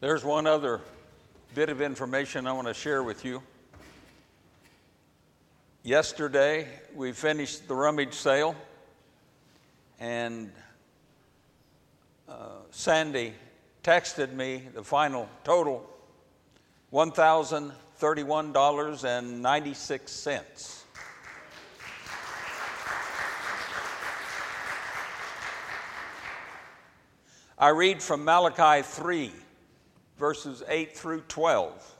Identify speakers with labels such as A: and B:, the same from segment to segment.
A: There's one other bit of information I want to share with you. Yesterday, we finished the rummage sale, and uh, Sandy texted me the final total $1,031.96. I read from Malachi 3, verses 8 through 12.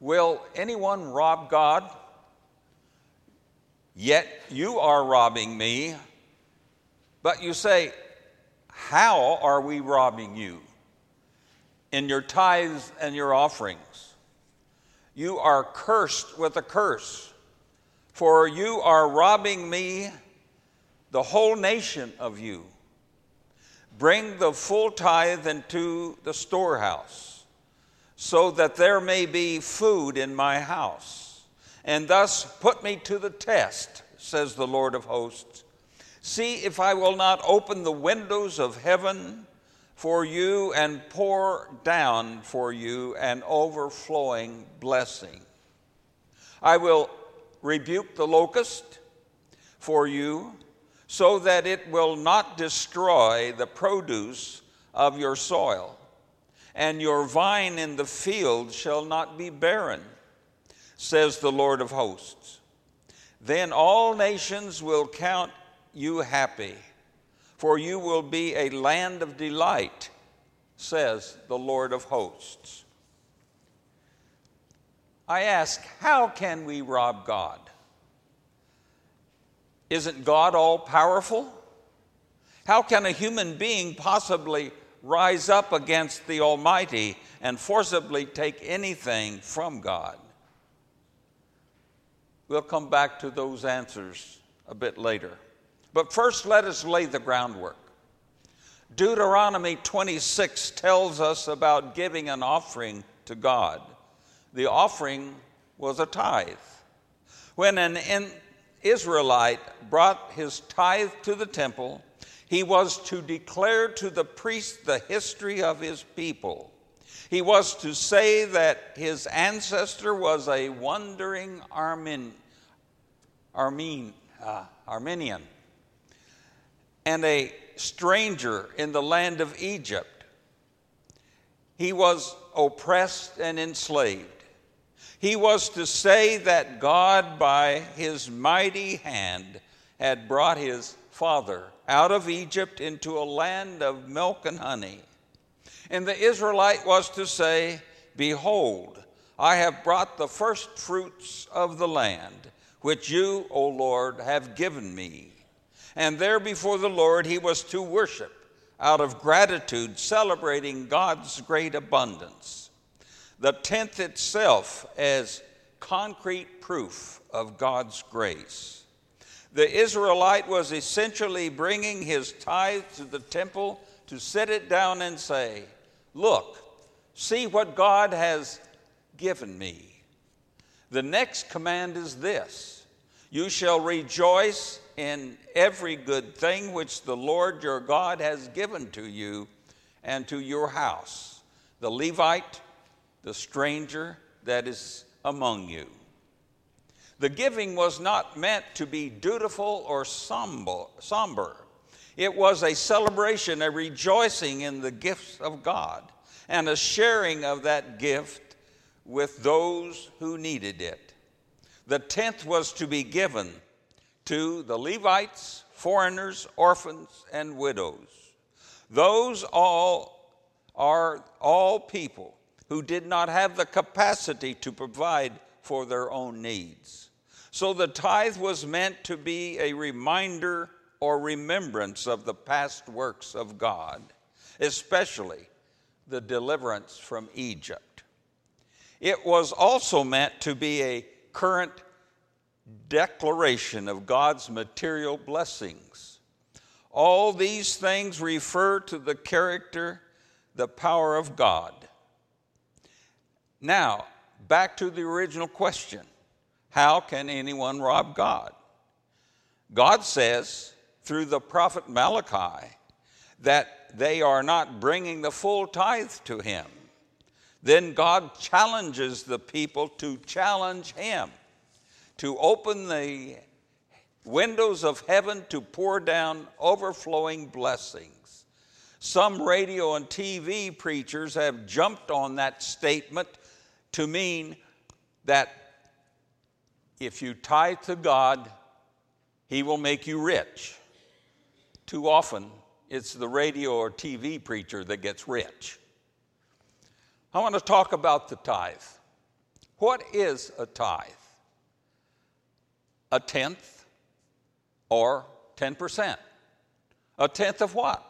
A: Will anyone rob God? Yet you are robbing me. But you say, How are we robbing you? In your tithes and your offerings. You are cursed with a curse, for you are robbing me, the whole nation of you. Bring the full tithe into the storehouse, so that there may be food in my house. And thus put me to the test, says the Lord of hosts. See if I will not open the windows of heaven for you and pour down for you an overflowing blessing. I will rebuke the locust for you so that it will not destroy the produce of your soil, and your vine in the field shall not be barren, says the Lord of hosts. Then all nations will count you happy, for you will be a land of delight, says the Lord of hosts. I ask, how can we rob God? Isn't God all powerful? How can a human being possibly rise up against the Almighty and forcibly take anything from God? We'll come back to those answers a bit later. But first, let us lay the groundwork. Deuteronomy 26 tells us about giving an offering to God. The offering was a tithe. When an Israelite brought his tithe to the temple, he was to declare to the priest the history of his people. He was to say that his ancestor was a wandering Armin, Armin, uh, Armenian and a stranger in the land of Egypt. He was oppressed and enslaved. He was to say that God, by his mighty hand, had brought his father out of Egypt into a land of milk and honey. And the Israelite was to say, Behold, I have brought the first fruits of the land, which you, O Lord, have given me. And there before the Lord he was to worship out of gratitude, celebrating God's great abundance the tenth itself as concrete proof of God's grace. The Israelite was essentially bringing his tithe to the temple to set it down and say, Look, see what God has given me. The next command is this You shall rejoice in every good thing which the Lord your God has given to you and to your house. The Levite, the stranger that is among you. The giving was not meant to be dutiful or somber. It was a celebration, a rejoicing in the gifts of God, and a sharing of that gift with those who needed it. The tenth was to be given to the Levites, foreigners, orphans, and widows. Those all are all people who did not have the capacity to provide for their own needs. So the tithe was meant to be a reminder or remembrance of the past works of God, especially the deliverance from Egypt. It was also meant to be a current declaration of God's material blessings. All these things refer to the character, the power of God. Now, back to the original question How can anyone rob God? God says through the prophet Malachi that they are not bringing the full tithe to Him. Then God challenges the people to challenge Him, to open the windows of heaven to pour down overflowing blessings. Some radio and TV preachers have jumped on that statement to mean that if you tithe to God, He will make you rich. Too often, it's the radio or TV preacher that gets rich. I want to talk about the tithe. What is a tithe? A tenth or 10%. A tenth of what?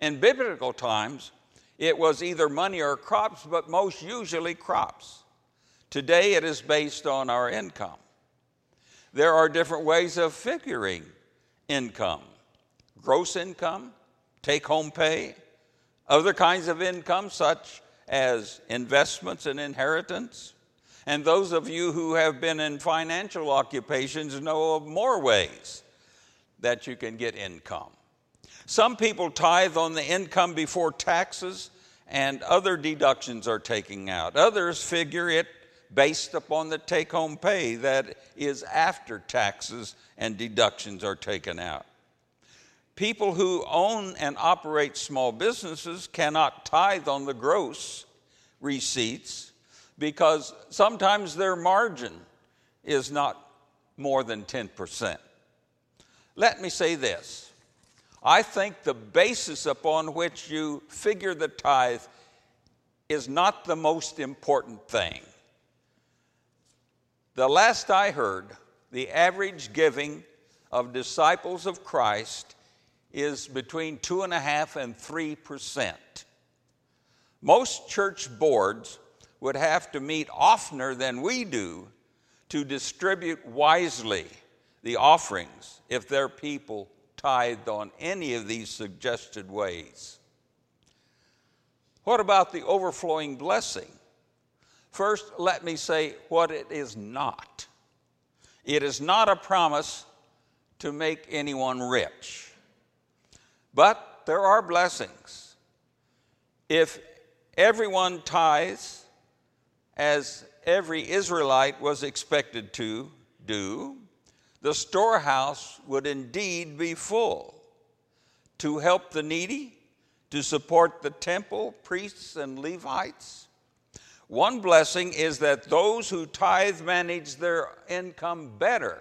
A: In biblical times, it was either money or crops, but most usually crops. Today, it is based on our income. There are different ways of figuring income gross income, take home pay, other kinds of income, such as investments and inheritance. And those of you who have been in financial occupations know of more ways that you can get income. Some people tithe on the income before taxes and other deductions are taken out. Others figure it based upon the take home pay that is after taxes and deductions are taken out. People who own and operate small businesses cannot tithe on the gross receipts because sometimes their margin is not more than 10%. Let me say this I think the basis upon which you figure the tithe is not the most important thing. The last I heard, the average giving of disciples of Christ is between two and a half and three percent. Most church boards would have to meet oftener than we do to distribute wisely the offerings if their people tithed on any of these suggested ways. What about the overflowing blessing? First, let me say what it is not. It is not a promise to make anyone rich. But there are blessings. If everyone tithes as every Israelite was expected to do, the storehouse would indeed be full to help the needy, to support the temple, priests, and Levites. One blessing is that those who tithe manage their income better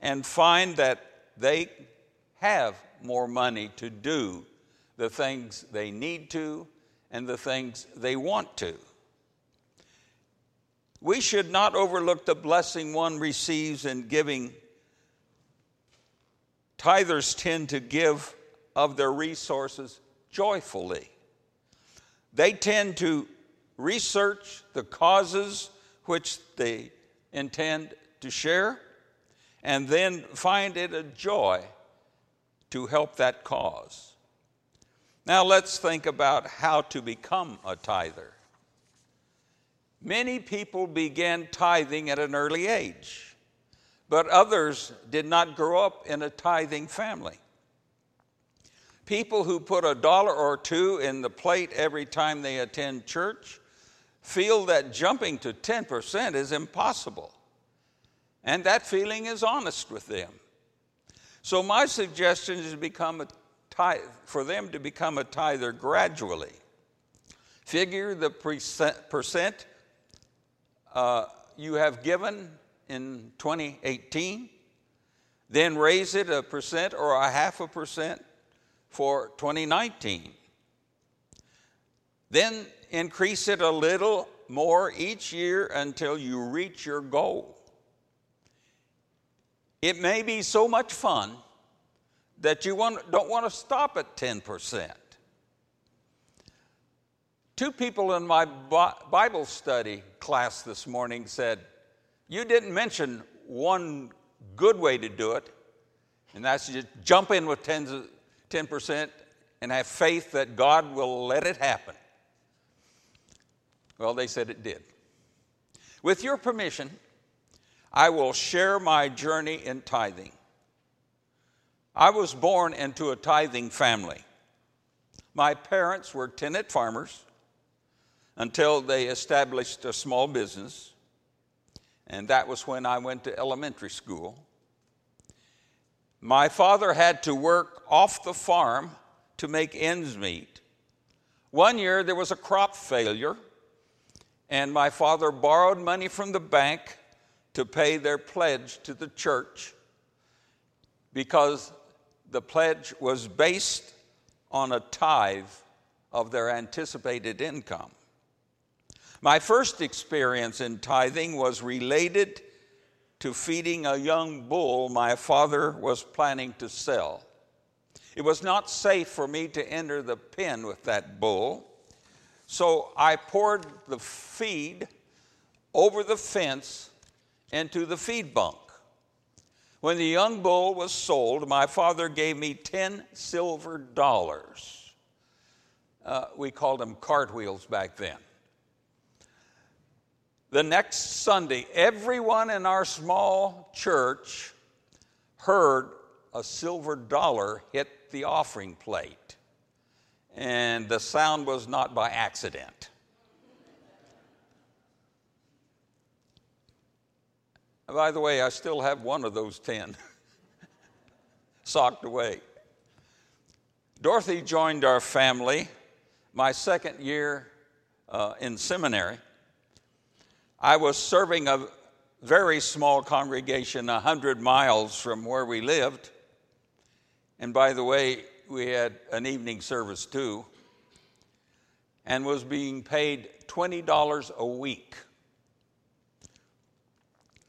A: and find that they have more money to do the things they need to and the things they want to. We should not overlook the blessing one receives in giving. Tithers tend to give of their resources joyfully. They tend to research the causes which they intend to share and then find it a joy to help that cause. Now let's think about how to become a tither. Many people began tithing at an early age, but others did not grow up in a tithing family. People who put a dollar or two in the plate every time they attend church feel that jumping to 10% is impossible. And that feeling is honest with them. So my suggestion is to become a tithe, for them to become a tither gradually. Figure the percent, percent uh, you have given in 2018, then raise it a percent or a half a percent for 2019. Then increase it a little more each year until you reach your goal. It may be so much fun that you want, don't want to stop at 10%. Two people in my Bible study class this morning said, You didn't mention one good way to do it, and that's just jump in with 10% and have faith that God will let it happen. Well, they said it did. With your permission, I will share my journey in tithing. I was born into a tithing family. My parents were tenant farmers until they established a small business, and that was when I went to elementary school. My father had to work off the farm to make ends meet. One year there was a crop failure, and my father borrowed money from the bank to pay their pledge to the church because the pledge was based on a tithe of their anticipated income. My first experience in tithing was related to feeding a young bull my father was planning to sell. It was not safe for me to enter the pen with that bull, so I poured the feed over the fence into the feed bunk. When the young bull was sold, my father gave me 10 silver dollars. Uh, we called them cartwheels back then. The next Sunday, everyone in our small church heard a silver dollar hit the offering plate. And the sound was not by accident. By the way, I still have one of those 10 socked away. Dorothy joined our family my second year uh, in seminary. I was serving a very small congregation 100 miles from where we lived. And by the way, we had an evening service too, and was being paid $20 a week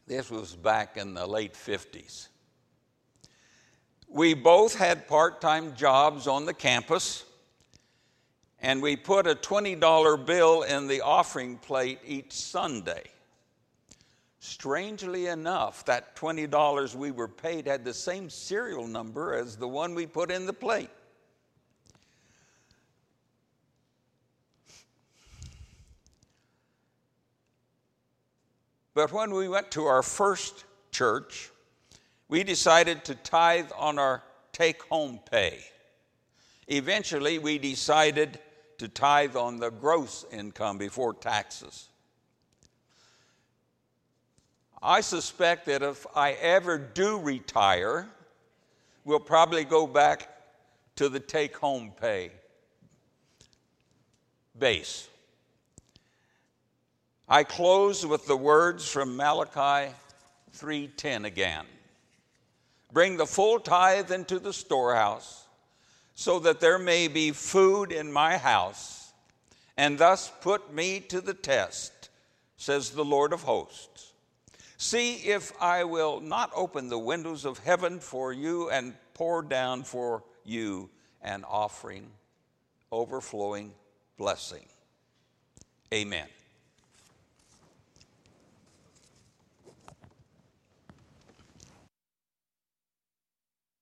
A: this was back in the late 50s. We both had part time jobs on the campus, and we put a $20 bill in the offering plate each Sunday. Strangely enough, that $20 we were paid had the same serial number as the one we put in the plate. But when we went to our first church, we decided to tithe on our take home pay. Eventually, we decided to tithe on the gross income before taxes. I suspect that if I ever do retire, we'll probably go back to the take home pay base. I close with the words from Malachi 3:10 again. Bring the full tithe into the storehouse, so that there may be food in my house, and thus put me to the test, says the Lord of hosts. See if I will not open the windows of heaven for you and pour down for you an offering, overflowing blessing. Amen.